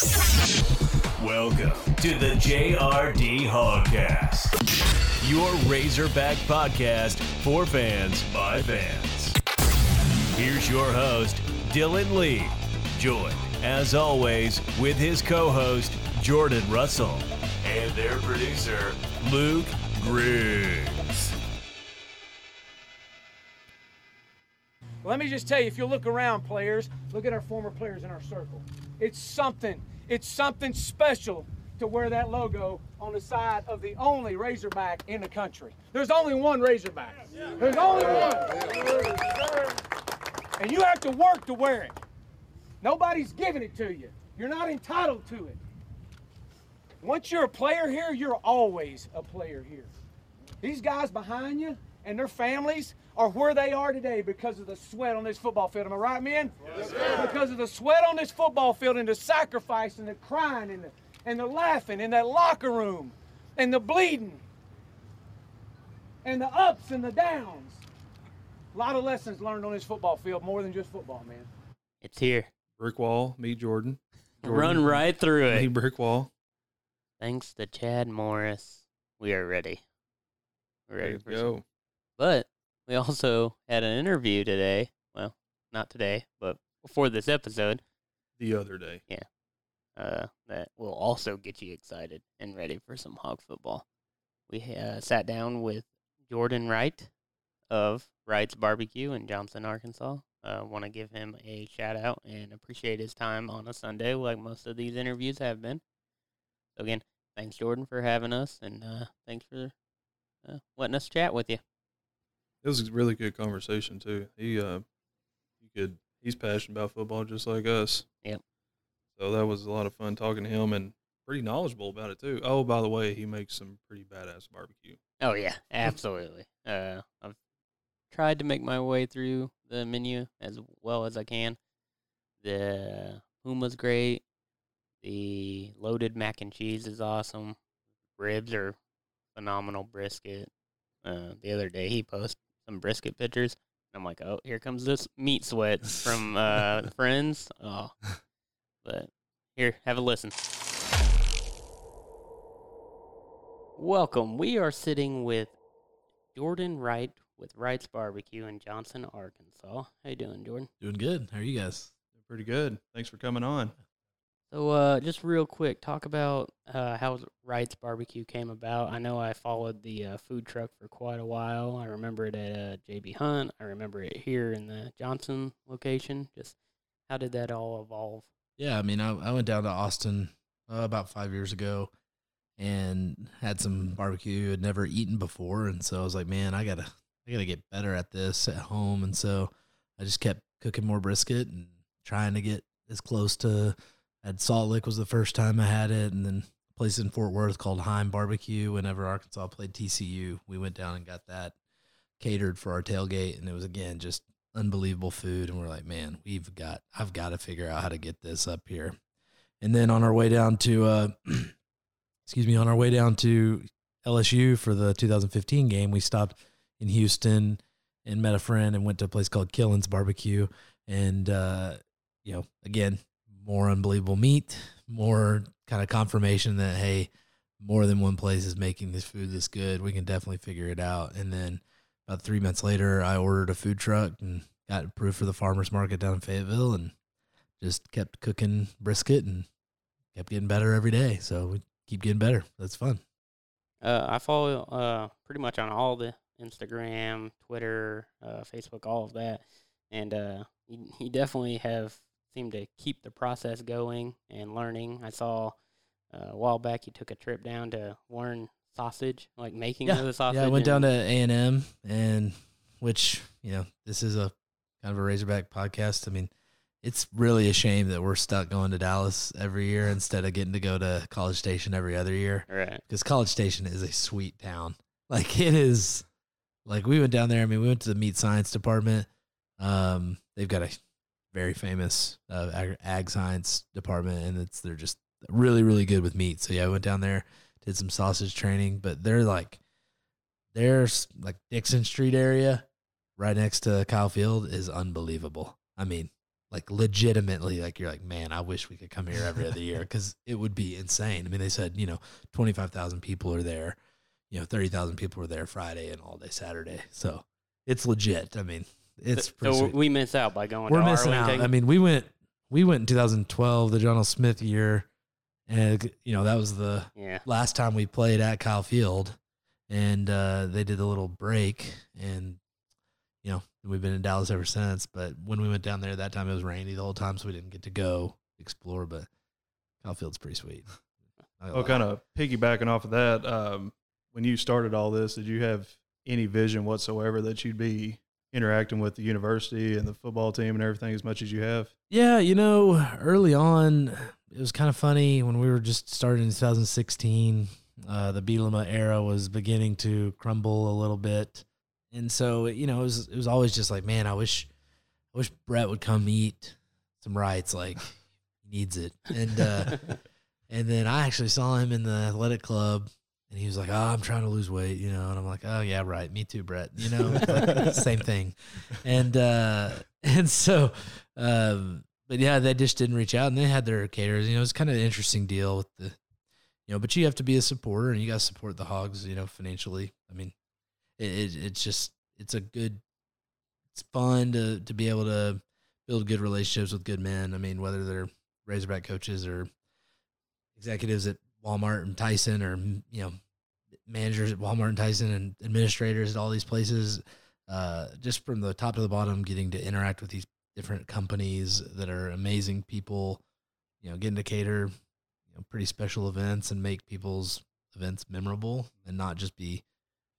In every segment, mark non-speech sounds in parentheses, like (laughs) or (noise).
Welcome to the JRD Hogcast, your Razorback podcast for fans by fans. Here's your host, Dylan Lee, joined, as always, with his co host, Jordan Russell, and their producer, Luke Griggs. Let me just tell you, if you look around, players, look at our former players in our circle. It's something. It's something special to wear that logo on the side of the only Razorback in the country. There's only one Razorback. There's only one. And you have to work to wear it. Nobody's giving it to you. You're not entitled to it. Once you're a player here, you're always a player here. These guys behind you and their families are where they are today because of the sweat on this football field. Am I right, men? Yes, because of the sweat on this football field and the sacrifice and the crying and the, and the laughing in that locker room and the bleeding and the ups and the downs. A lot of lessons learned on this football field, more than just football, man. It's here. Brick wall, meet Jordan. Jordan Run right through meet it. brick wall. Thanks to Chad Morris, we are ready. We're ready Ready for to some- go. But we also had an interview today. Well, not today, but before this episode, The other day. uh, that will also get you excited and ready for some hog football. We uh, sat down with Jordan Wright of Wright's Barbecue in Johnson, Arkansas. Uh, Want to give him a shout out and appreciate his time on a Sunday, like most of these interviews have been. So again, thanks Jordan for having us, and uh, thanks for uh, letting us chat with you. It was a really good conversation too. He uh you could he's passionate about football just like us. Yep. So that was a lot of fun talking to him and pretty knowledgeable about it too. Oh, by the way, he makes some pretty badass barbecue. Oh yeah, absolutely. (laughs) uh, I've tried to make my way through the menu as well as I can. The Puma's great. The loaded mac and cheese is awesome. Ribs are phenomenal. Brisket. Uh, the other day he posted some brisket pictures. I'm like, oh, here comes this meat sweat from uh, (laughs) friends. Oh, but here, have a listen. Welcome. We are sitting with Jordan Wright with Wright's Barbecue in Johnson, Arkansas. How you doing, Jordan? Doing good. How are you guys? Pretty good. Thanks for coming on. So, uh, just real quick, talk about uh, how Wright's Barbecue came about. I know I followed the uh, food truck for quite a while. I remember it at uh, JB Hunt. I remember it here in the Johnson location. Just how did that all evolve? Yeah, I mean, I, I went down to Austin uh, about five years ago and had some barbecue I'd never eaten before, and so I was like, man, I gotta, I gotta get better at this at home, and so I just kept cooking more brisket and trying to get as close to. Had Salt Lick was the first time I had it, and then a place in Fort Worth called Heim Barbecue. Whenever Arkansas played TCU, we went down and got that catered for our tailgate, and it was again just unbelievable food. And we're like, man, we've got, I've got to figure out how to get this up here. And then on our way down to, uh, (clears throat) excuse me, on our way down to LSU for the 2015 game, we stopped in Houston and met a friend and went to a place called Killen's Barbecue. And, uh, you know, again, more unbelievable meat, more kind of confirmation that, hey, more than one place is making this food this good. We can definitely figure it out. And then about three months later, I ordered a food truck and got approved for the farmers market down in Fayetteville and just kept cooking brisket and kept getting better every day. So we keep getting better. That's fun. Uh, I follow uh, pretty much on all the Instagram, Twitter, uh, Facebook, all of that, and uh, you, you definitely have seemed to keep the process going and learning. I saw uh, a while back you took a trip down to learn sausage, like making Yeah. the sausage. Yeah, I went down to A and M, and which you know this is a kind of a Razorback podcast. I mean, it's really a shame that we're stuck going to Dallas every year instead of getting to go to College Station every other year. right. because College Station is a sweet town. (laughs) Like it is. Like we went down there. I mean, we went to the meat science department. Um, they've got a very famous uh, ag, ag science department, and it's they're just really really good with meat. So yeah, I went down there, did some sausage training, but they're like, there's like Dixon Street area, right next to Kyle Field, is unbelievable. I mean, like legitimately like you're like man i wish we could come here every other year (laughs) because it would be insane i mean they said you know 25000 people are there you know 30000 people were there friday and all day saturday so it's legit i mean it's so sweet. we miss out by going. we're to missing out i mean we went we went in 2012 the john L. smith year and you know that was the yeah, last time we played at Kyle Field, and uh, they did a little break, and you know we've been in Dallas ever since. But when we went down there that time, it was rainy the whole time, so we didn't get to go explore. But Kyle Field's pretty sweet. Well, kind of piggybacking off of that, um, when you started all this, did you have any vision whatsoever that you'd be interacting with the university and the football team and everything as much as you have? Yeah, you know, early on, it was kind of funny when we were just starting in 2016. Uh, the Bielema era was beginning to crumble a little bit, and so you know, it was it was always just like, man, I wish, I wish Brett would come eat some Wright's. Like he needs it, and uh, (laughs) and then I actually saw him in the athletic club. And he was like, "Oh, I'm trying to lose weight, you know." And I'm like, "Oh yeah, right. Me too, Brett. You know, like, (laughs) same thing." And uh, (laughs) and so, um, but yeah, they just didn't reach out, and they had their caterers. You know, it's kind of an interesting deal with the, you know, but you have to be a supporter, and you got to support the Hogs, you know, financially. I mean, it, it it's just it's a good, it's fun to to be able to build good relationships with good men. I mean, whether they're Razorback coaches or executives at Walmart and Tyson, or you know, managers at Walmart and Tyson, and administrators at all these places. Uh, just from the top to the bottom, getting to interact with these different companies that are amazing people, you know, getting to cater, you know, pretty special events and make people's events memorable and not just be,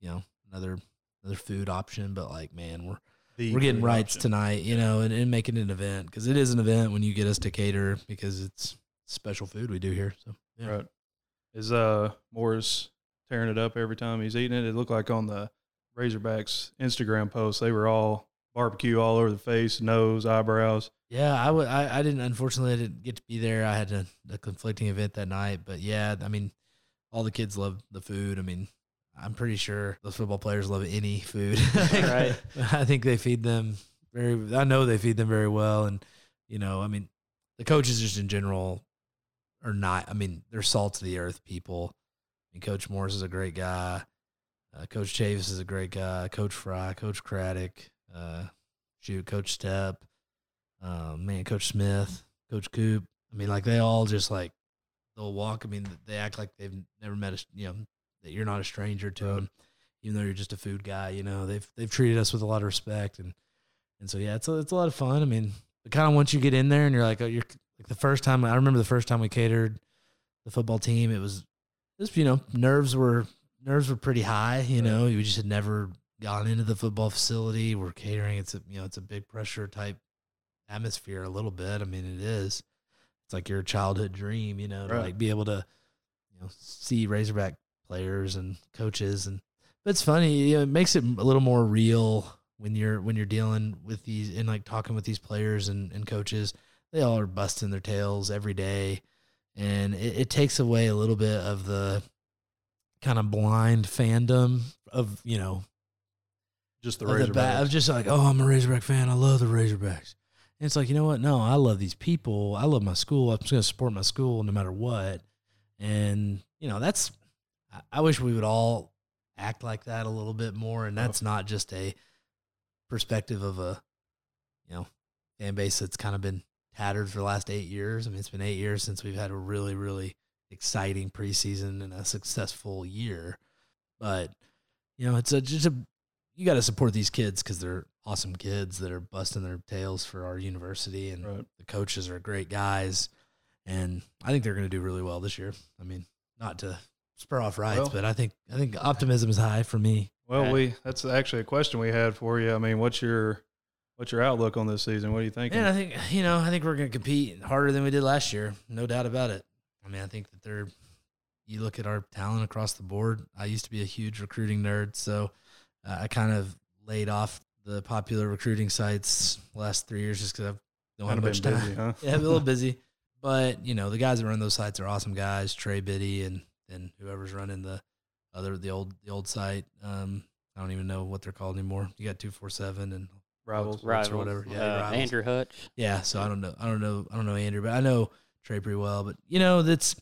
you know, another another food option, but like, man, we're The we're getting Wright's option. tonight, you know, and, and making an event because it is an event when you get us to cater because it's special food we do here. So yeah. Right. Is uh Morris tearing it up every time he's eating it? It looked like on the Razorbacks Instagram post they were all barbecue all over the face, nose, eyebrows. Yeah, I would. I, I didn't. Unfortunately, I didn't get to be there. I had a, a conflicting event that night. But yeah, I mean, all the kids love the food. I mean, I'm pretty sure those football players love any food. (laughs) Right. (laughs) I think they feed them very. I know they feed them very well, and you know, I mean, the coaches just in general are not. I mean, they're salt of the earth people. I mean, Coach Morris is a great guy. Uh, Coach Chavis is a great guy. Coach Fry, Coach Craddock, uh, shoot, Coach Stepp, uh, man, Coach Smith, Coach Coop. I mean, like they all just like they'll walk. I mean, they act like they've never met a you know that you're not a stranger to Right. them, even though you're just a food guy. You know, they've they've treated us with a lot of respect and and so yeah, it's a, it's a lot of fun. I mean, kind of once you get in there and you're like, oh, you're the first time. I remember the first time we catered the football team. It was just you know nerves were nerves were pretty high. You Right. know, we just had never gone into the football facility. We're catering. It's a you know it's a big pressure type atmosphere a little bit. I mean, it is. It's like your childhood dream, you know, to like be able to, you know, see Razorback players and coaches, and but it's funny. You know, it makes it a little more real when you're when you're dealing with these and like talking with these players and, and coaches. They all are busting their tails every day, and it, it takes away a little bit of the kind of blind fandom of you know Just the of, the ba- Razorbacks. of just like, oh, I'm a Razorback fan. I love the Razorbacks. And it's like, you know what? No, I love these people. I love my school. I'm just going to support my school no matter what. And, you know, that's, I- I wish we would all act like that a little bit more. And that's not just a perspective of a, you know, fan base that's kind of been tattered for the last eight years. I mean, it's been eight years since we've had a really, really exciting preseason and a successful year. But, you know, it's a, just a, you got to support these kids because they're awesome kids that are busting their tails for our university, and Right. the coaches are great guys, and I think they're going to do really well this year. I mean, not to spur off rights, Well- but I think I think optimism is high for me. Well, Right. we that's actually a question we had for you. I mean, what's your what's your outlook on this season? What do you think? And I think you know I think we're going to compete harder than we did last year, no doubt about it. I mean, I think that they're. You look at our talent across the board. I used to be a huge recruiting nerd, so uh, I kind of laid off the popular recruiting sites last three years just because I don't have of much time. busy, huh? (laughs) yeah, a little (laughs) busy. But you know, the guys that run those sites are awesome guys. Trey Biddy and and whoever's running the other the old the old site. Um, I don't even know what they're called anymore. You got two four seven and Rivals. Rivals Rivals or whatever. Yeah, uh, Rivals. Andrew Hutch. Yeah, so I don't know. I don't know. I don't know Andrew, but I know Trey pretty well. But you know, that's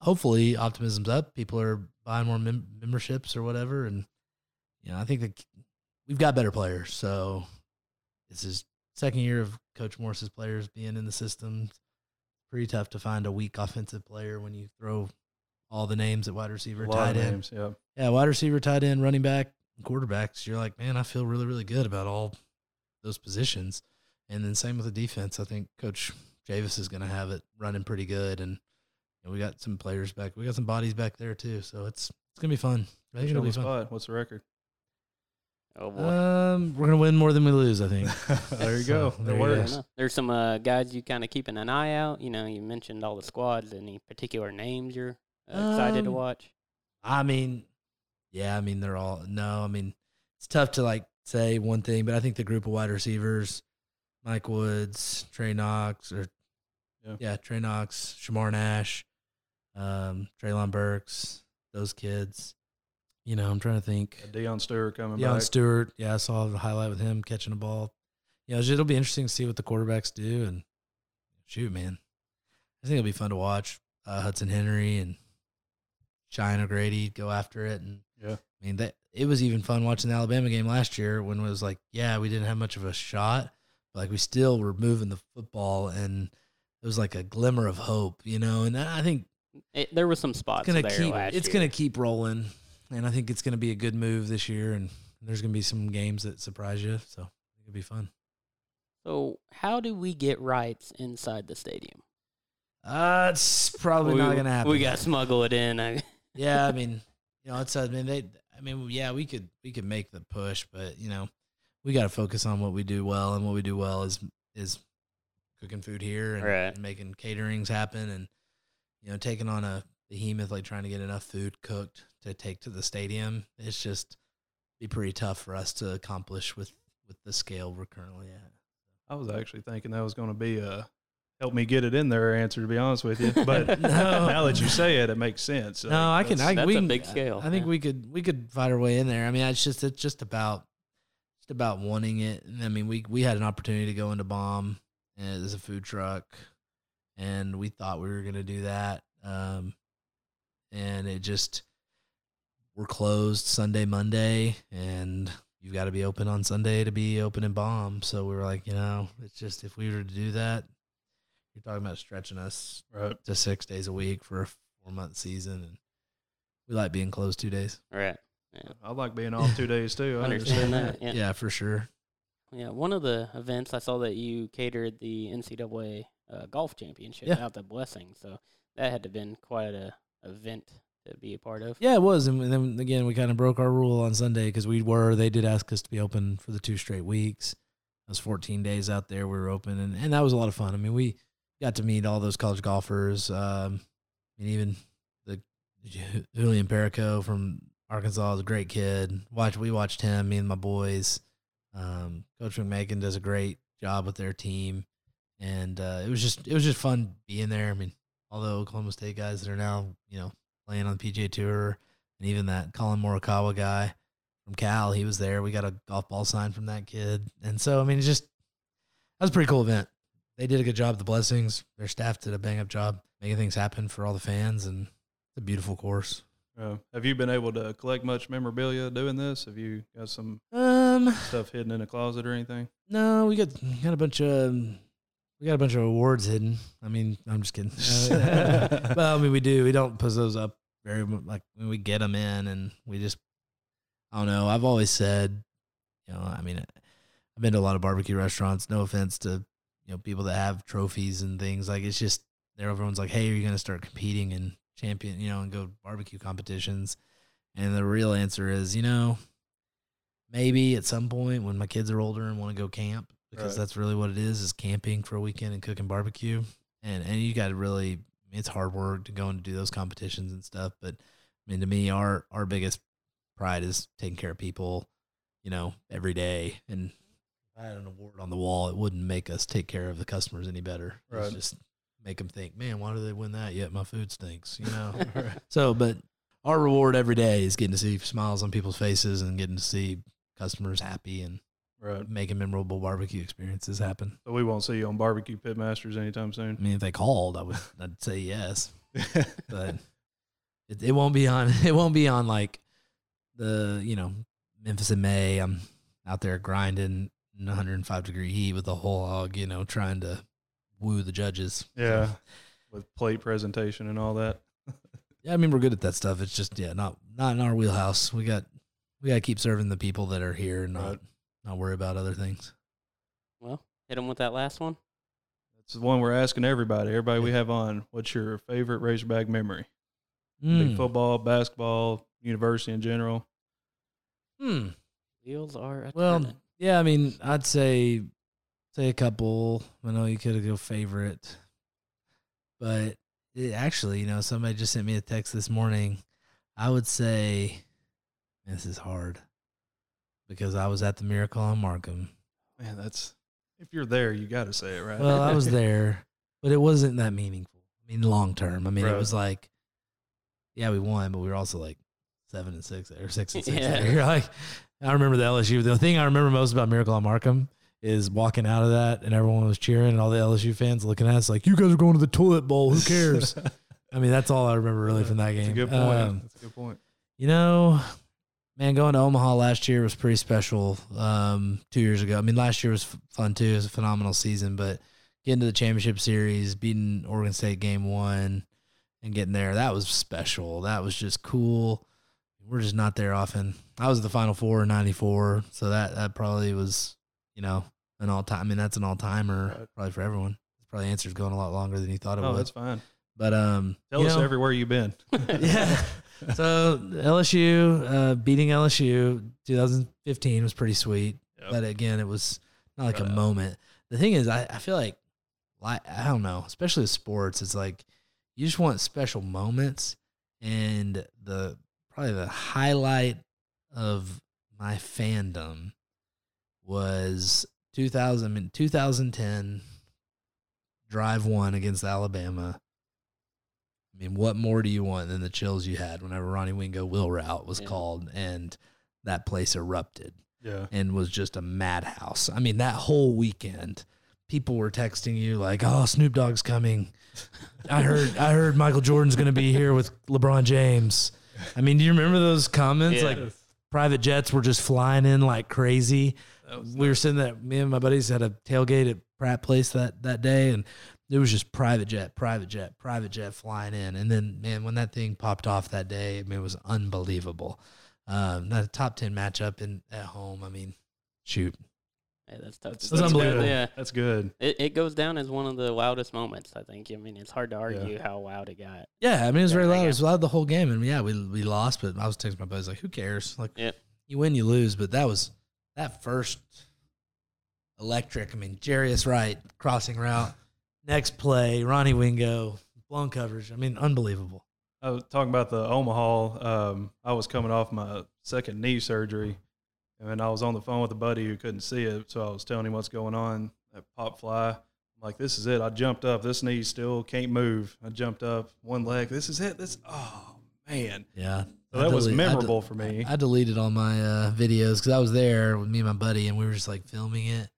hopefully optimism's up. People are buying more mem- memberships or whatever, and you know, I think that we've got better players. So this is second year of Coach Morris's players being in the system. Pretty tough to find a weak offensive player when you throw all the names at wide receiver, A lot tight of end. names. Yeah. Yeah, wide receiver, tight end, running back, quarterbacks. You're like, man, I feel really, really good about all those positions. And then same with the defense. I think Coach Chavis is going to have it running pretty good, and you know, we got some players back. We got some bodies back there too. So it's it's gonna be fun. I think Put it'll be fun. spot. What's the record? Oh boy. Um, we're gonna win more than we lose. I think. (laughs) there you go. So, That there you works. enough. There's some uh, guys you kind of keeping an eye out. You know, you mentioned all the squads. Any particular names you're uh, excited to Um, watch? I mean, yeah, I mean they're all no. I mean, it's tough to like say one thing, but I think the group of wide receivers, Mike Woods, Trey Knox, or Yeah. yeah, Trey Knox, Shamar Nash, um, Treylon Burks, those kids. You know, I'm trying to think. Deon Stewart coming Deon back. Stewart, yeah, I saw the highlight with him catching a ball. You know, it'll be interesting to see what the quarterbacks do. And shoot, man, I think it'll be fun to watch. Uh, Hudson Henry and Cheyenne O'Grady go after it, and Yeah. I mean that it was even fun watching the Alabama game last year when it was like, yeah, we didn't have much of a shot, but like we still were moving the football, and it was like a glimmer of hope, you know. And I think It, there were some spots it's gonna there keep it's year. gonna keep rolling, and I think it's gonna be a good move this year. And there's gonna be some games that surprise you, so it'll be fun. So, how do we get Wright's inside the stadium? Uh, it's probably we, not gonna happen. We got to smuggle it in. Yeah, I mean, you know, it's I mean they, I mean, yeah, we could we could make the push, but you know, we got to focus on what we do well, and what we do well is is cooking food here and, Right. and making caterings happen, and you know, taking on a behemoth like trying to get enough food cooked to take to the stadium. It's just be pretty tough for us to accomplish with with the scale we're currently at. I was actually thinking that was going to be a help me get it in there answer, to be honest with you. (laughs) But No. now that you say it, it makes sense. No, I can. I, that's we a big scale, I think yeah. we could we could fight our way in there. I mean, it's just it's just about just about wanting it. And I mean, we we had an opportunity to go into bomb as a food truck, and we thought we were going to do that. Um, and it just we're closed Sunday, Monday, and you've got to be open on Sunday to be open in bomb. So we were like, you know, it's just if we were to do that, you're talking about stretching us right. to six days a week for a four month season, and we like being closed two days. right. Yeah. I like being off two days too. I Understand understand that. Yeah, Yeah. for sure. Yeah. One of the events I saw that you catered the NCAA uh, golf championship Yeah. out the blessing. So that had to have been quite a event to be a part of. Yeah, it was, and then again, we kind of broke our rule on Sunday because we were. They did ask us to be open for the two straight weeks. It was 14 days out there. We were open, and, and that was a lot of fun. I mean, we got to meet all those college golfers, um, and even the (laughs) Julian Perico from Arkansas is a great kid. Watch, we watched him. Me and my boys. Um, Coach McMakin does a great job with their team, and uh, it was just it was just fun being there. I mean, all the Oklahoma State guys that are now you know playing on the PGA Tour, and even that Collin Morikawa guy from Cal, he was there. We got a golf ball sign from that kid, and so I mean, it's just that was a pretty cool event. They did a good job. The blessings, their staff did a bang up job making things happen for all the fans, and it's a beautiful course. Uh, have you been able to collect much memorabilia doing this? Have you got some Um, stuff hidden in a closet or anything? no, we got got a bunch of we got a bunch of awards hidden. I mean, I'm just kidding. (laughs) (laughs) Well, I mean, we do. We don't put those up very much. like when we get them in, and we just I don't know. I've always said, you know, I mean, I've been to a lot of barbecue restaurants. No offense to you know people that have trophies and things. Like it's just there. Everyone's like, hey, are you going to start competing and champion, you know, and go barbecue competitions? And the real answer is, you know, maybe at some point when my kids are older and want to go camp, because Right. that's really what it is: is camping for a weekend and cooking barbecue. And and you got to really, it's hard work to go and do those competitions and stuff. But I mean, to me, our our biggest pride is taking care of people, you know, every day. And I had an award on the wall, it wouldn't make us take care of the customers any better. Right. It's just make them think, man, why do they win that? Yet my food stinks, you know. (laughs) (laughs) so, but our reward every day is getting to see smiles on people's faces and getting to see customers happy and Right. making memorable barbecue experiences happen. So we won't see you on barbecue pitmasters anytime soon. I mean, if they called, I would I'd say yes, (laughs) but it, it won't be on. It won't be on like the you know Memphis in May. I'm out there grinding in 105 degree heat with a whole hog, you know, trying to woo the judges. yeah. With plate presentation and all that. (laughs) Yeah, I mean we're good at that stuff. It's just yeah, not not in our wheelhouse. We got we got to keep serving the people that are here and not Right. not worry about other things. Well, hit them with that last one. That's the one we're asking everybody. Everybody we have on. What's your favorite Razorback memory? Big Mm. football, basketball, university in general. Hmm. Wheels are a Well, turning. Yeah, I mean, I'd say say a couple. I know you could have go favorite, but it, actually, you know, somebody just sent me a text this morning. I would say this is hard because I was at the Miracle on Markham. Man, that's if you're there, you got to say it, right? Well, I was (laughs) there, but it wasn't that meaningful. I mean, long term. I mean, it was like, yeah, we won, but we were also like seven and six or six and six. (laughs) Yeah. You're (laughs) like, I remember the LSU. The thing I remember most about Miracle on Markham is walking out of that and everyone was cheering and all the LSU fans looking at us like, you guys are going to the toilet bowl. Who cares? (laughs) I mean, that's all I remember really from that That's game. a good point. Um, That's a good point. you know, man, going to Omaha last year was pretty special. Um, two years ago, I mean, last year was fun too. It was a phenomenal season, but getting to the championship series, beating Oregon State game one, and getting there, that was special. That was just cool. We're just not there often. I was the Final Four in '94, so that that probably was, you know, an all time. I mean, that's an all timer Right. probably for everyone. Probably answer's going a lot longer than you thought it Oh, would. that's fine. But um, Tell us know- everywhere you've been. (laughs) yeah. So LSU uh, beating LSU 2015 was pretty sweet, Yep. but again, it was not like a Right. moment. The thing is, I, I feel like, like I don't know, especially with sports, it's like you just want special moments, and the probably the highlight of my fandom was 2000 in 2010 drive one against Alabama. I mean, what more do you want than the chills you had whenever Ronnie Wingo wheel route was Yeah. called and that place erupted yeah. and was just a madhouse. I mean, that whole weekend, people were texting you like, "Oh, Snoop Dogg's coming." I heard I heard Michael Jordan's going to be here with LeBron James. I mean, do you remember those comments? Yeah. Like private jets were just flying in like crazy. We were sitting there. Me and my buddies had a tailgate at Pratt Place that that day, and it was just private jet, private jet, private jet flying in. And then, man, when that thing popped off that day, I mean, it was unbelievable. Um, that a top ten matchup in at home. I mean, shoot, Yeah, that's tough. That's, That's that's unbelievable. good. Yeah, That's good. it, it goes down as one of the wildest moments. I think. I mean, it's hard to argue Yeah. how loud it got. yeah. I mean, it was very loud. It was loud the whole game, and yeah, we we lost. But I was texting my buddies like, "Who cares? Like, Yep. you win, you lose." But that was that first electric. I mean, Jarius Wright crossing route, next play, Ronnie Wingo blown coverage. I mean, unbelievable. I was talking about the Omaha. Um, I was coming off my second knee surgery, and I was on the phone with a buddy who couldn't see it, so I was telling him what's going on. That pop fly, I'm like, this is it. I jumped up. This knee still can't move. I jumped up one leg. This is it. This. Oh man, Yeah. so I that was delete- I de- memorable for me. I deleted all my uh, videos because I was there with me and my buddy, and we were just like filming it.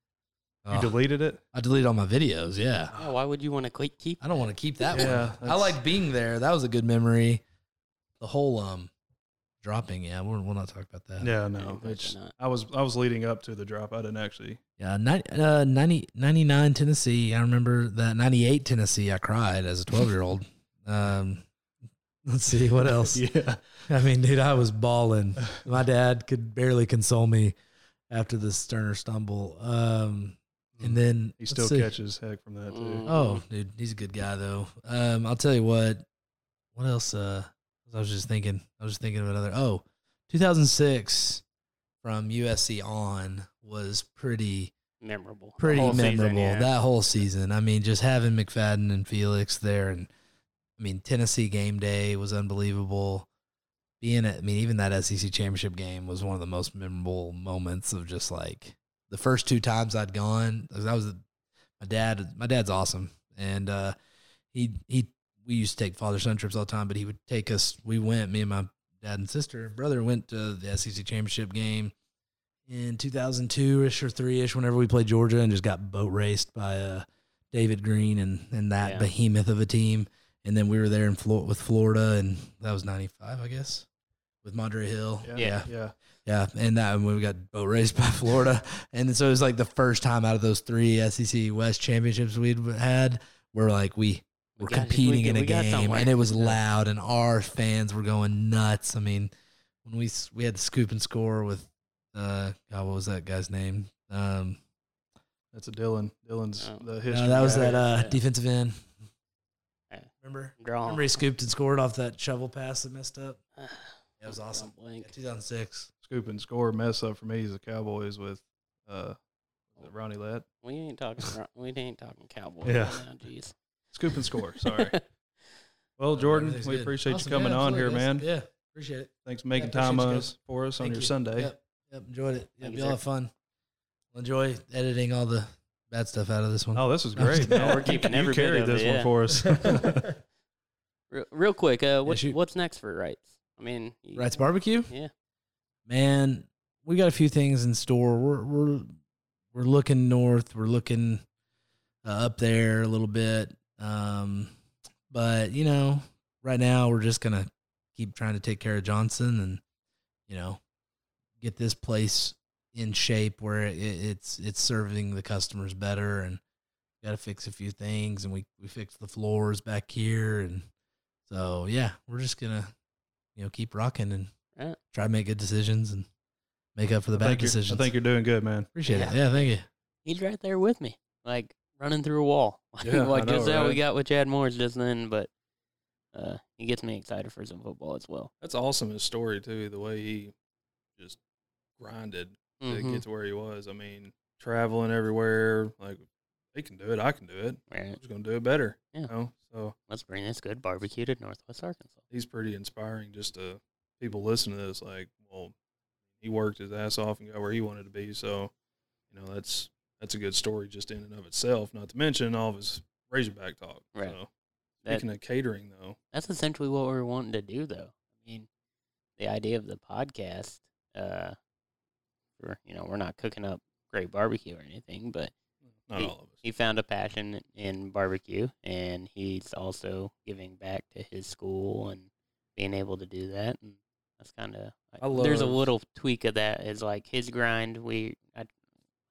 you Oh, deleted it. I deleted all my videos. Yeah, Yeah, why would you want to keep? I don't want to keep that Yeah, one. I like being there. That was a good memory. The whole um dropping. Yeah, we'll, we'll not talk about that. Yeah, Yeah, no. definitely It's, not. I was I was leading up to the drop. I didn't actually. Yeah, 90, uh, 90, 99 Tennessee. I remember that 98 Tennessee. I cried as a 12 year old. Um, let's see what (laughs) else. Yeah. I mean, dude, I was bawling. My dad could barely console me after the Stoerner stumble. Um, and then He still see. catches heck from that too. Mm. Oh, dude, he's a good guy though. Um, I'll tell you what. What else? Uh, I was just thinking. I was just thinking of another. Oh, 2006 from USC on was pretty Memorable. Pretty whole season, memorable. yeah. That whole season. I mean, just having McFadden and Felix there, and I mean Tennessee game day was unbelievable. Being at, I mean, even that SEC championship game was one of the most memorable moments of just like the first two times I'd gone. That was my dad. My dad's awesome, and uh, he he we used to take father son trips all the time, but he would take us. We went, me and my dad and sister and brother went to the SEC championship game in 2002 ish or three ish, whenever we played Georgia and just got boat raced by uh, David Greene and, and that Yeah. behemoth of a team. And then we were there in Flo- with Florida, and that was 95, I guess, with Madre Hill. Yeah. Yeah. Yeah. Yeah, and that when we got boat raced by (laughs) Florida, and so it was like the first time out of those three SEC West championships we'd had, where like we We were got- competing we- in a game, and it was loud, and our fans were going nuts. I mean, when we we had the scoop and score with, uh, God, what was that guy's name? Um, That's a Dylan. Dylan's Oh. the no, history. that was guy. that uh, Yeah. defensive end. Remember? Draw. Remember he scooped and scored off that shovel pass that messed up. (sighs) That was awesome. Blank. Yeah, 2006. scoop and score mess up for me is the Cowboys with uh Ronnie Lett. We ain't talking. We ain't talking Cowboys Yeah. Jeez. Scoop and score. Sorry. (laughs) Well, Jordan, we good. appreciate Awesome. you coming Yeah, on here, absolutely, man. Yeah, appreciate it. Thanks for making appreciate time you uh, for us on your you. Sunday. Yep, yep, enjoyed it. Yep, Thank you, y'all sir. have fun. We'll enjoy editing all the bad stuff out of this one. Oh, this was great, just man. kidding. We're keeping (laughs) you every bit carried this it, one yeah. for us. (laughs) Real, real quick. Uh, what, shoot. what's next for Wright's? I mean, you- Wright's Barbecue, Yeah. man. We got a few things in store. We're we're we're looking north. We're looking uh, up there a little bit. Um, but you know, right now we're just gonna keep trying to take care of Johnson and you know get this place in shape where it, it's it's serving the customers better and got to fix a few things and we we fixed the floors back here and so yeah we're just gonna you know keep rocking and Right. try to make good decisions and make up for the I bad decisions. I think you're doing good, man. appreciate it. Yeah. Yeah, thank you. He's right there with me, like running through a wall. (laughs) Yeah, like know, just how we got with Chad Morris just then, but uh, he gets me excited for some football as well. That's awesome. His story too. The way he just grinded to Mhm. get to where he was. I mean, traveling everywhere. Like he can do it. I can do it. Right. I'm just gonna do it better. Yeah. You know? So Let's bring this good barbecue to Northwest Arkansas. he's pretty inspiring. Just to people listen to this. Like, well, he worked his ass off and got where he wanted to be. So, you know, that's that's a good story just in and of itself. Not to mention all of his Razorback talk. Right. So, That, speaking of catering, though, that's essentially what we're wanting to do, though. I mean, the idea of the podcast, uh, for you know, we're not cooking up great barbecue or anything, but not he, all of us. he found a passion in barbecue, and he's also giving back to his school and being able to do that. And that's kind of I there's a little tweak of that is like his grind. We I,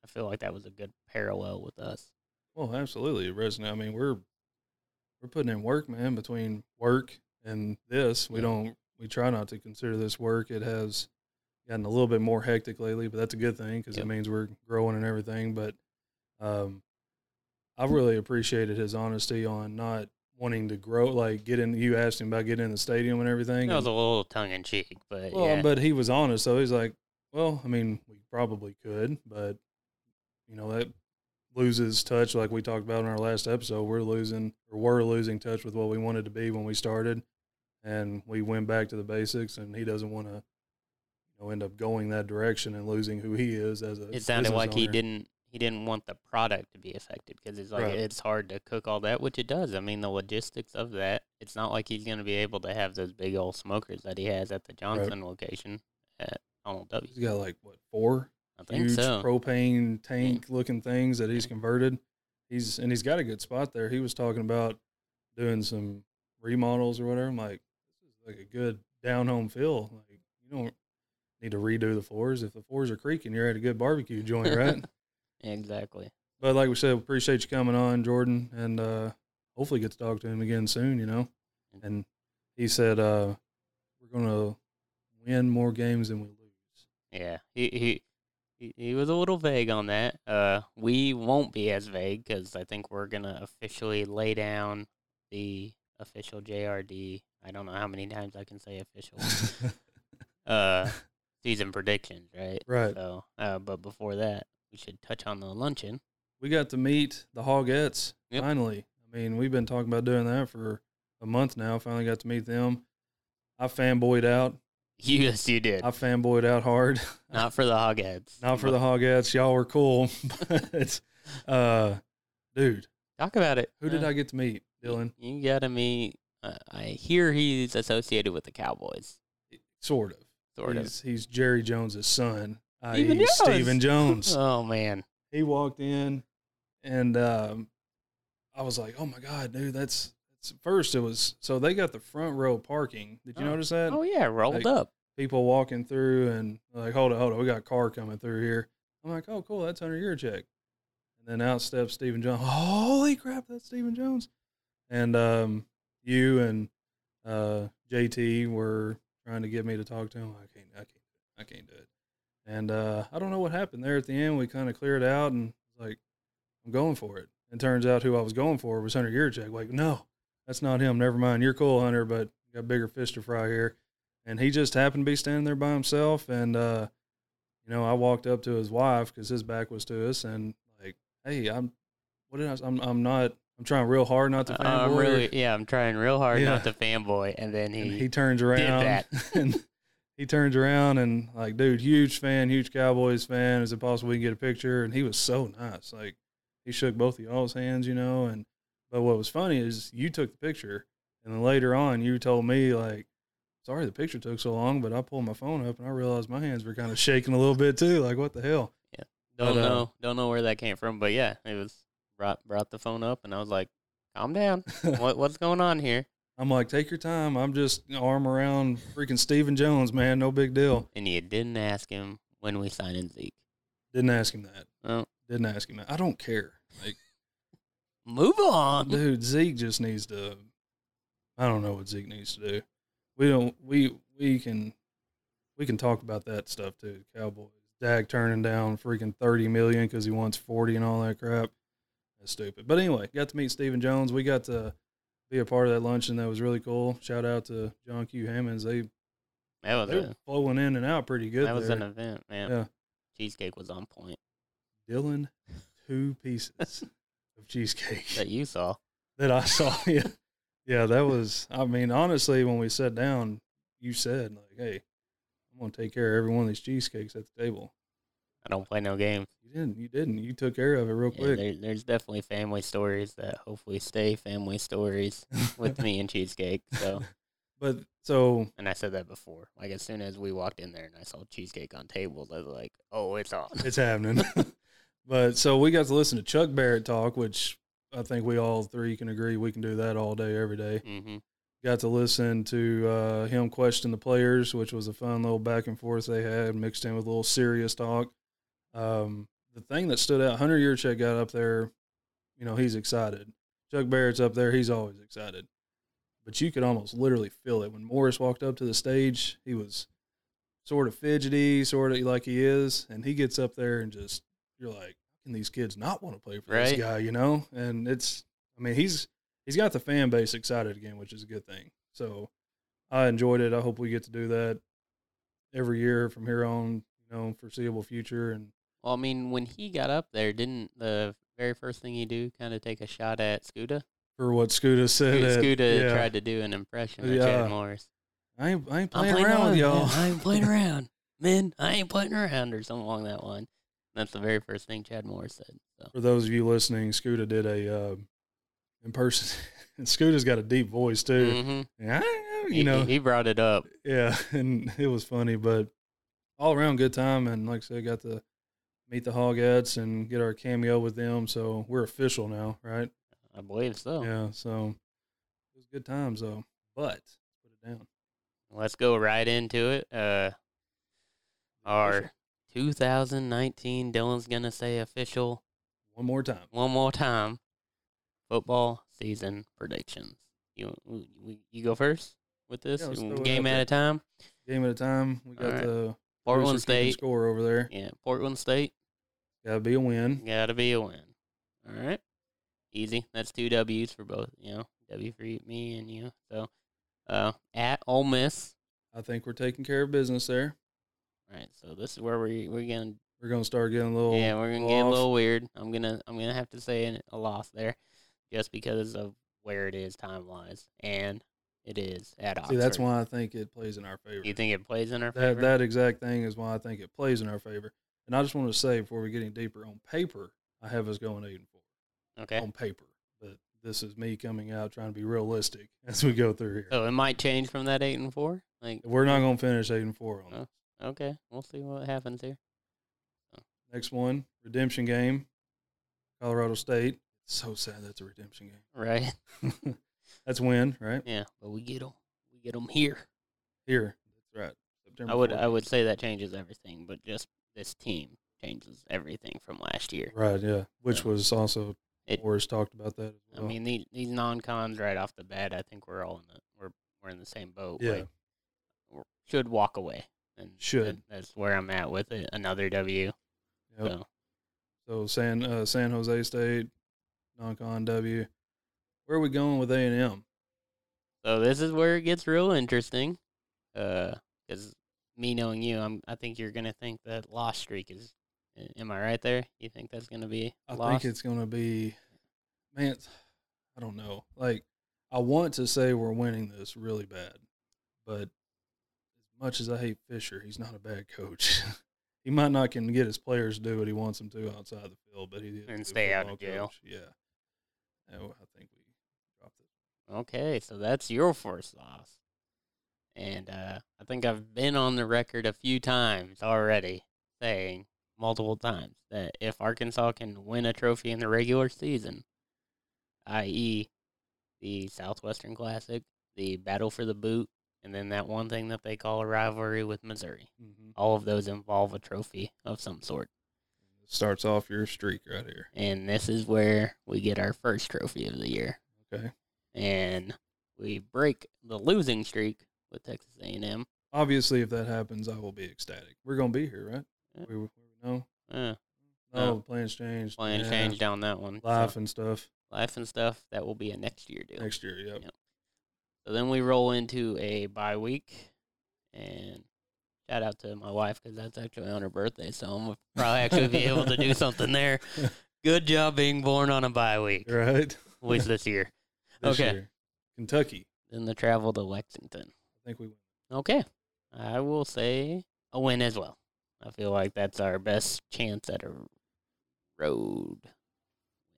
I feel like that was a good parallel with us. Well, absolutely, it resonates. I mean, we're we're putting in work, man. Between work and this, we Yeah. don't we try not to consider this work. It has gotten a little bit more hectic lately, but that's a good thing because Yep. it means we're growing and everything. But um, I really appreciated his honesty on not wanting to grow. Like, get in. You asked him about getting in the stadium and everything. That was and- a little tongue in cheek, but well, yeah, but he was honest. So he's like, well, I mean, we probably could, but you know that loses touch, like we talked about in our last episode. We're losing, or we're losing touch with what we wanted to be when we started, and we went back to the basics. And he doesn't want to, you know, end up going that direction and losing who he is as a. it sounded like he didn't he didn't want the product to be affected because it's like Right. it's hard to cook all that, which it does. I mean, the logistics of that. It's not like he's going to be able to have those big old smokers that he has at the Johnson location at Donald W. He's got like what four I think huge so. propane tank looking things that he's converted. He's and he's got a good spot there. He was talking about doing some remodels or whatever. I'm like, this is like a good down home feel. Like you don't need to redo the floors. If the floors are creaking, you're at a good barbecue joint, right? (laughs) exactly. but like we said, we appreciate you coming on, Jordan, and uh hopefully get to talk to him again soon, you know. And he said, uh, we're gonna win more games than we lose. Yeah, he he he, he was a little vague on that. Uh, we won't be as vague because I think we're gonna officially lay down the official JRD. I don't know how many times I can say official. (laughs) uh, season predictions, right? Right. So, uh, but before that, we should touch on the luncheon. we got to meet the Hogettes Yep. finally. I mean, we've been talking about doing that for a month now. Finally got to meet them. I fanboyed out. Yes, you did. I fanboyed out hard. (laughs) Not for the Hogettes. Not for the Hogettes. Y'all were cool, (laughs) but uh, dude, Talk about it. who did Uh, I get to meet? Dylan, You gotta meet. Uh, I hear he's associated with the Cowboys, sort of. sort of. he's, he's Jerry Jones's son. Stephen. Jones. Stephen Jones. (laughs) Oh man. he walked in and um, I was like, "Oh my god, dude, that's first it was so they got the front row parking. Did you Oh. notice that? Oh yeah, rolled Like, up. People walking through and like, "Hold on, hold on, we got a car coming through here." I'm like, "Oh, cool, that's under your check." And then out steps Stephen Jones. Holy crap, that's Stephen Jones. And um, you and uh, JT were trying to get me to talk to him. I can't, I can't, I can't do it. And uh, I don't know what happened there at the end. We kind of cleared out and like, I'm going for it. And turns out who I was going for was Hunter Yurchek. Like, no, that's not him. Never mind. You're cool, Hunter, but you got bigger fish to fry here. And he just happened to be standing there by himself. And, uh, you know, I walked up to his wife because his back was to us and like, hey, I'm, what did I, I'm, I'm not, I'm trying real hard not to fanboy. Uh, I'm really, yeah, I'm trying real hard Yeah. not to fanboy, and then he, and he turns around (laughs) and he turns around and like dude huge fan huge cowboys fan is it possible we can get a picture and he was so nice like he shook both of y'all's hands you know and but what was funny is you took the picture and then later on you told me like sorry the picture took so long but i pulled my phone up and i realized my hands were kind of shaking a little bit too like what the hell? Yeah, don't but, uh, know, don't know where that came from, but yeah, it was brought brought the phone up, and I was like, calm down, (laughs) what what's going on here? i'm like take your time. I'm just arm around freaking Stephen jones man. No big deal. And you didn't ask him when we signed in Zeke. didn't ask him that. Oh, didn't ask him that. I don't care. Like move on. Dude, Zeke just needs to. I don't know what Zeke needs to do. We don't. We we can we can talk about that stuff too. Cowboys, Dak turning down freaking thirty million because he wants forty and all that crap. That's stupid. But anyway, got to meet Stephen Jones. We got to be a part of that luncheon. That was really cool. Shout out to John Q. Hammons. They That was they were a, flowing in and out pretty good. that was there. an event, man. Yeah. Cheesecake was on point Dylan, two pieces (laughs) of cheesecake. that you saw. (laughs) that I saw. (laughs) Yeah, yeah, that was. I mean, honestly, when we sat down, you said like, "Hey, I'm gonna take care of every one of these cheesecakes at the table." I don't play no games. You didn't. You didn't. You took care of it real Yeah, quick. there, there's definitely family stories that hopefully stay family stories with me and cheesecake. So, (laughs) but so and I said that before. Like as soon as we walked in there and I saw cheesecake on tables, I was like, "Oh, it's on." it's happening. But so we got to listen to Chuck Barrett talk, which I think we all three can agree we can do that all day, every day. hmm got to listen to uh, him question the players, which was a fun little back and forth they had, mixed in with a little serious talk. Um, the thing that stood out, Hunter Yurchek got up there, you know, he's excited. Chuck Barrett's up there, he's always excited. But you could almost literally feel it. When Morris walked up to the stage, he was sort of fidgety, sort of like he is, and he gets up there and just, you're like, how can these kids not want to play for Right. this guy, you know? And it's, I mean, he's, he's got the fan base excited again, which is a good thing. So I enjoyed it. I hope we get to do that every year from here on, you know, foreseeable future. And Well, I mean, when he got up there, didn't the very first thing he do kind of take a shot at Scuda? for what Scuda said, Scuda yeah, tried to do an impression of Yeah. Chad Morris. I ain't, I ain't I'm playing, around with y'all. man. I ain't playing (laughs) around, man. I ain't playing around, or something along that line. That's the very first thing Chad Morris said. So For those of you listening, Scuda did a uh, in person. (laughs) and Scuda's got a deep voice too. Mhm. Yeah, He- you know, he, brought it up. yeah, (laughs) and it was funny, but all around good time. And like I said, got to meet the Hogettes and get our cameo with them. So we're official now, right? I believe so. Yeah. So it was good times though. But let's put it down. Let's go right into it. Uh, our 2019, Dylan's gonna say official One more time. one more time. Football season predictions. You you, go first with this Yeah, let's throw it game at a time. Game at a time. We got right. the Portland State. score over there. Yeah, Portland State. Got to be a win. Gotta be a win. All right. Easy. That's two W's for both, you know. W for me and you. So uh at Ole Miss. I think we're taking care of business there. All right, so this is where we we're gonna We're gonna start getting a little. Yeah, we're gonna get a little weird. I'm gonna I'm gonna have to say a loss there. Just because of where it is time wise. And it is at Oxford. See, that's why I think it plays in our favor. you think it plays in our that favor. that exact thing is why I think it plays in our favor. And I just want to say before we get any deeper, on paper, I have us going eight and four. okay. On paper, but this is me coming out trying to be realistic (laughs) as we go through here. So it might change from that eight and four. Like We're not gonna finish eight and four on Oh. Okay, we'll see what happens here. Next one, redemption game, Colorado State. It's so sad that's a redemption game. Right. (laughs) (laughs) that's win, right? Yeah, but we get them. We get them here. Here. That's right. September I would I would say that changes everything, but just this team changes everything from last year. Right, yeah. Which So, was also it- Morris talked about that as I mean, these these non-cons right off the bat, I think we're all in the we're we're in the same boat. Yeah. Like, should walk away, and Should. that- that's where I'm at with it. Another W. Yep. So So San uh, San Jose State, non-con W. Where are we going with A and M? So this is where it gets real interesting, because me knowing you, I'm I think you're gonna think that loss streak is. Am I right there? You think that's gonna be I lost? think it's going to be, man. I don't know. Like, I want to say we're winning this really bad, but much as I hate Fisher, he's not a bad coach. (laughs) he might not can get his players to do what he wants them to outside the field, but he And stay out of jail. coach. Yeah, I think we dropped it. Okay, so that's your first loss. And uh, I think I've been on the record a few times already saying multiple times that if Arkansas can win a trophy in the regular season, i.e., the Southwestern Classic, the Battle for the Boot, and then that one thing that they call a rivalry with Missouri, Mm-hmm. all of those involve a trophy of some sort. Starts off your streak right here. And this is where we get our first trophy of the year. Okay. and we break the losing streak with Texas A&M. Obviously, if that happens, I will be ecstatic. We're gonna be here, right? Yeah. We, we no, Uh, no, No. plans changed. plan Yeah. changed on that one. So, life and stuff life and stuff. That will be a next year deal. next year. Yep. Yep. So then we roll into a bye week, and shout out to my wife because that's actually on her birthday, so I'm probably actually be able to do (laughs) something there. Good job being born on a bye week, Right. at least this year. (laughs) This Okay. year. Kentucky. Then the travel to Lexington. I think we win. Okay. I will say a win as well. I feel like that's our best chance at a road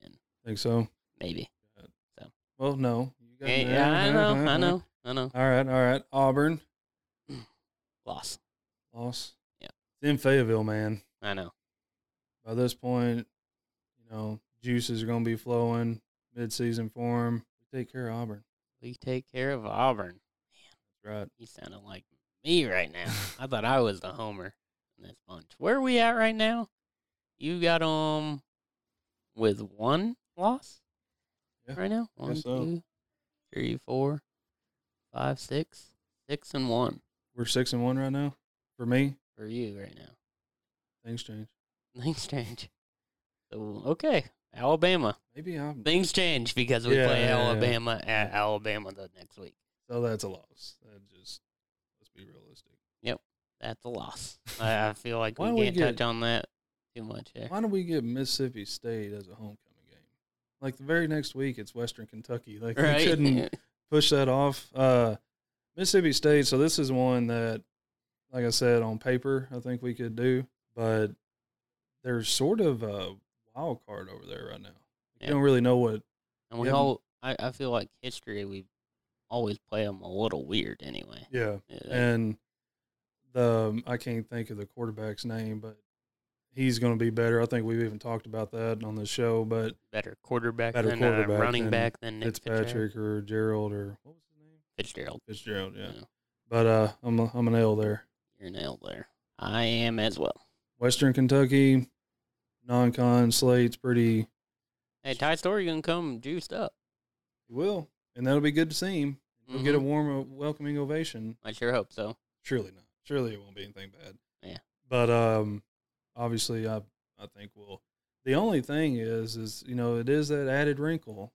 win, think so. maybe. So. Well, no. Yeah, I know, I know, I know. All right, all right. Auburn (clears throat) Loss. loss. Yeah. It's in Fayetteville, man. I know. By this point, you know, juices are going to be flowing. Mid-season form. We take care of Auburn. We take care of Auburn. Man. That's right. You sounded like me right now. (laughs) I thought I was the homer in this bunch. Where are we at right now? You got um with one loss Yeah, right now. One, so. two, three, four, five, six, six and one We're six and one right now. For me, for you right now. things change. Things (laughs) change. So okay, Alabama. Maybe I'm. Things change because we Yeah, play yeah, yeah. Alabama at Alabama the next week. So that's a loss. That just let's be realistic. Yep, that's a loss. I, I feel like we don't we can't get- touch on that too much here. Why don't we get Mississippi State as a game? Like the very next week, it's Western Kentucky. Like we Right? couldn't (laughs) push that off. Uh, Mississippi State. So this is one that, like I said, on paper, I think we could do, but there's sort of a wild card over there right now. You Yeah. don't really know what. and we all, I, I feel like history, we always play them a little weird anyway. Yeah, Yeah, and the I can't think of the quarterback's name, but he's going to be better. I think we've even talked about that on the show. But better quarterback Better than quarterback uh, running than back than Nick Fitzpatrick. Or Gerald or what was his name? Fitzgerald. Fitzgerald. Yeah. Yeah. But uh, I'm a, I'm an L there. You're nailed there. I am as well. Western Kentucky, non-con slate's pretty. Hey, Ty Storey gonna come juiced up. He will, and that'll be good to see him. He'll get a Mhm. warm, uh, welcoming ovation. I sure hope so. Surely not. Surely it won't be anything bad. Yeah. But um, obviously, I I think we'll. The only thing is, is you know, it is that added wrinkle.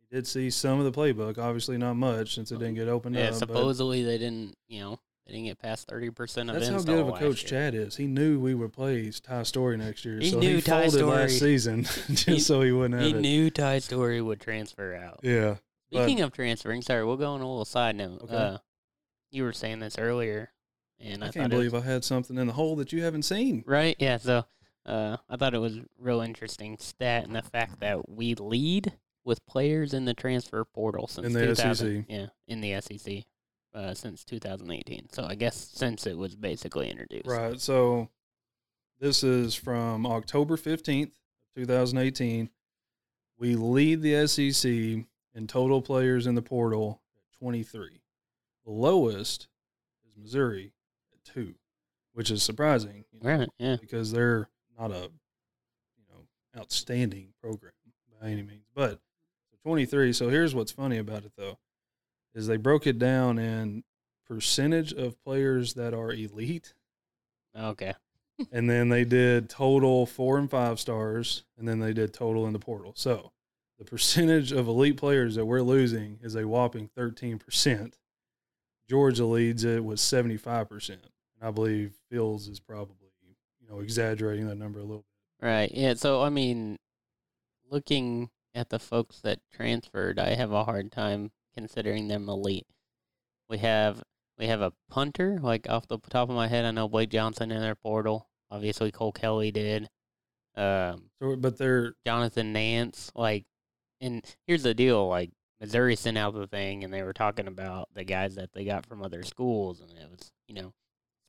He did see some of the playbook. Obviously, not much since it didn't get opened Yeah, up. but supposedly they didn't, you know, they didn't get past thirty percent of That's how good of a coach year. Chad is. He knew we would play Ty Storey next year, He so knew he Ty folded Storey- last season (laughs) (laughs) just He- so he wouldn't have He it. knew Ty Storey would transfer out. Yeah, but- Speaking of transferring, sorry, we'll go on a little side note. Okay. Uh, you were saying this earlier, and I, I, can't believe was, I had something in the hole that you haven't seen. right. Yeah, so uh, I thought it was real interesting stat and the fact that we lead with players in the transfer portal since In the 2000 SEC. Yeah, in the SEC uh, since 2018. So I guess since it was basically introduced. Right. So This is from October 15th, 2018. We lead the SEC in total players in the portal at 23. The lowest is Missouri two, which is surprising. you know, Right. Yeah. because they're not a you know outstanding program by any means. But 23. So here's what's funny about it though, is they broke it down in percentage of players that are elite, Okay. and then they did total four and five stars, and then they did total in the portal. So the percentage of elite players that we're losing is a whopping 13%. Georgia leads it with 75%. I believe Fields is probably, you know, exaggerating that number a little bit. Right. Yeah. So I mean, looking at the folks that transferred, I have a hard time considering them elite. We have we have a punter, like off the top of my head, I know Blake Johnson in their portal. Obviously, Cole Kelley did. Um, So, but they're Jonathan Nance, like, and here's the deal, like Missouri sent out the thing, and they were talking about the guys that they got from other schools, and it was, you know,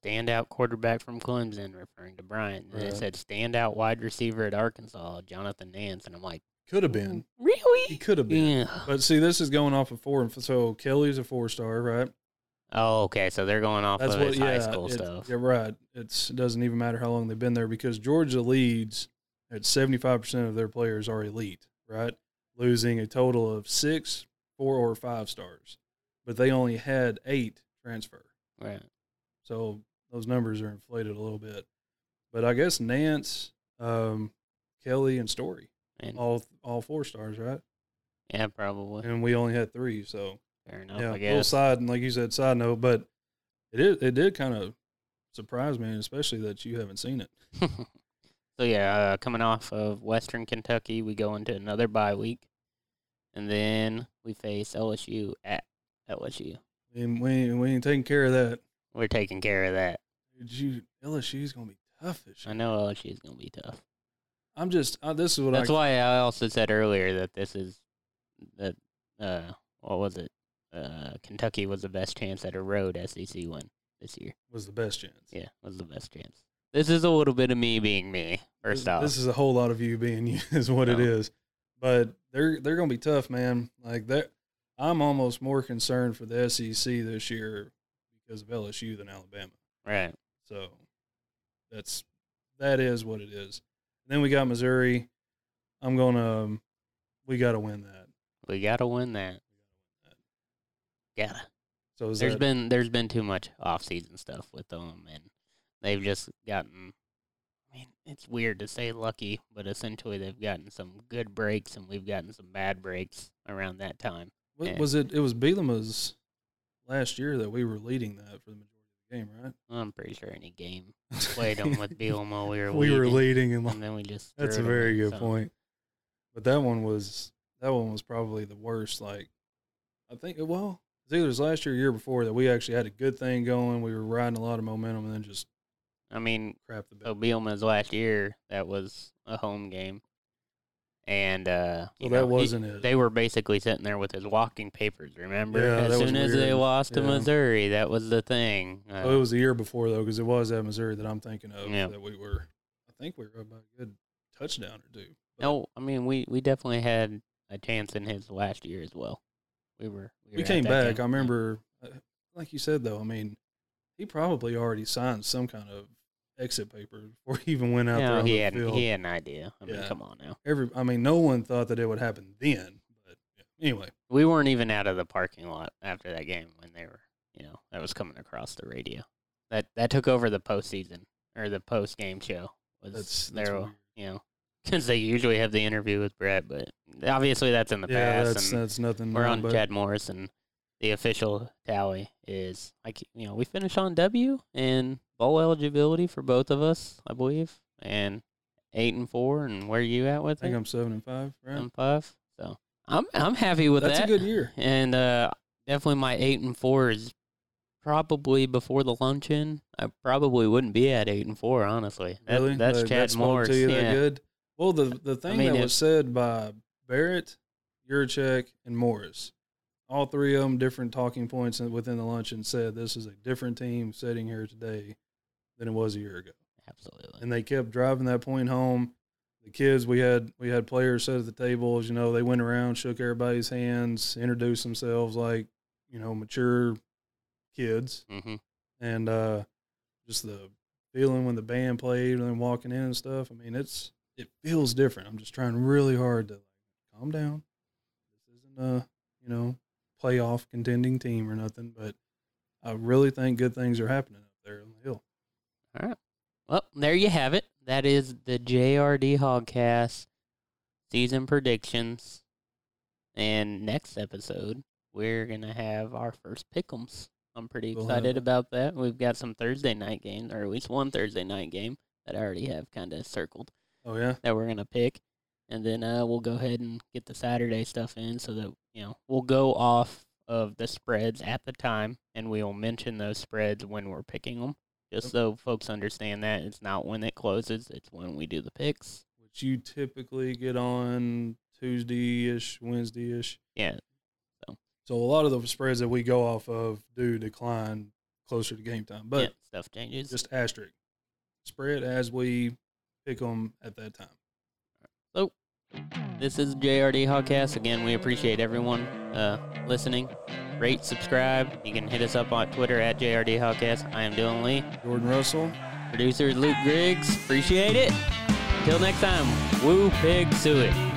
standout quarterback from Clemson, referring to Bryant, and it said standout wide receiver at Arkansas, Jonathan Nance, and I'm like, could have been. Really? He could have been. Yeah. But see, this is going off of four. and So Kelley's a four star, right? Oh, okay. So they're going off That's of what. Yeah, high school stuff. You're right. It's it doesn't even matter how long they've been there because Georgia leads at 75 percent of their players are elite, right? Losing a total of six, four, or five stars, but they only had eight transfer. Right. So those numbers are inflated a little bit. But I guess Nance, um, Kelley, and Storey, And all all four stars, right? yeah, probably. And we only had three, so Fair enough. yeah, I little side and like you said, side note, but it is it did kind of surprise me, especially that you haven't seen it. (laughs) so yeah, uh, coming off of Western Kentucky, we go into another bye week, and then we face LSU at LSU. And we we ain't taking care of that. We're taking care of that. Did you LSU's gonna be tough this year. I know LSU is going to be tough. I'm just uh, this is what That's I why I also said earlier that this is that uh what was it? Uh Kentucky was the best chance at a road SEC win this year. was the best chance. Yeah, was the best chance. This is a little bit of me being me. First this, off, this is a whole lot of you being you (laughs) is what it No. is. But they're they're gonna be tough, man. Like that, I'm almost more concerned for the SEC this year because of LSU than Alabama. right. So that's that is what it is. then we got Missouri. I'm gonna um, we got to win that. We gotta win that. Gotta. So is There's that, been there's been too much off season stuff with them, and they've just gotten. I mean, it's weird to say lucky, but essentially they've gotten some good breaks, and we've gotten some bad breaks around that time. yeah. was it? It was Bielema's last year that we were leading that for the majority the game, right? I'm pretty sure any game played them with Bielema, we were we were leading, leading and and then we just. That's a very good point. But that one was that one was probably the worst. Like, I think well, it was either last year, or year before that we actually had a good thing going. We were riding a lot of momentum, and then just I mean, crap the bed. so Bielema's last year that was a home game, and uh, Well, that know, he- wasn't it. They were basically sitting there with his walking papers. Remember, Yeah, as that was soon as they weird. lost to Yeah. Missouri, that was the thing. Uh, oh, it was the year before though, because it was at Missouri that I'm thinking of Yeah. that we were. I think we were about a good touchdown or two. No, I mean we we definitely had a chance in his last year as well. We were we, we were at came back. game. I remember, uh, like you said though. I mean, he probably already signed some kind of exit paper before (laughs) he even went out there No, on he had he had an idea. I mean, Yeah. come on now. Every, I mean, no one thought that it would happen then. But yeah. anyway, We weren't even out of the parking lot after that game when they were, you know, that was coming across the radio. That that took over the postseason or the post game show. Was That's- that's their, weird. you know, (laughs) because they usually have the interview with Brett, but obviously that's in the yeah, past. that's and that's nothing. we're on Chad Morris, and the official tally is like you know we finish on W and bowl eligibility for both of us, I believe, and eight and four. And where are you at with? I with think it? I'm seven and five. Right, I'm five. So I'm I'm happy with that's that. That's a good year. And uh, definitely my eight and four is probably before the luncheon. I probably wouldn't be at eight and four, honestly. That, really, That's That- Chad that Morris. To you that yeah. good. Well, the the thing mean, that was said by Barrett, Yurachek, and Morris, all three of them different talking points within the luncheon said this is a different team sitting here today than it was a year ago. Absolutely. and they kept driving that point home. The kids we had we had players sit at the tables. You know, they went around, shook everybody's hands, introduced themselves like you know mature kids, hmm and uh, just the feeling when the band played and then walking in and stuff. I mean, it's it feels different. I'm just trying really hard to like calm down. This isn't a you know playoff contending team or nothing, but I really think good things are happening up there on the hill. All right. Well, there you have it. That is the JRD Hogcast season predictions. And next episode, we're gonna have our first pick'ems. I'm pretty We'll excited about that. We've got some Thursday night games, or at least one Thursday night game that I already have kind of circled Oh yeah. that we're gonna pick, and then uh, we'll go ahead and get the Saturday stuff in, so that you know we'll go off of the spreads at the time, and we'll mention those spreads when we're picking them, just so folks understand that it's not when it closes; it's when we do the picks. which you typically get on Tuesday ish, Wednesday ish. Yeah, So a lot of the spreads that we go off of do decline closer to game time, but yeah, stuff changes. just asterisk spread as we pick them at that time. So, this is JRD Hogcast. Again, we appreciate everyone uh, listening. Rate, subscribe. You can hit us up on Twitter at JRD Hogcast. I am Dylan Lee. Jordan Russell. Producer Luke Griggs. Appreciate it. Until next time, woo pig sooie.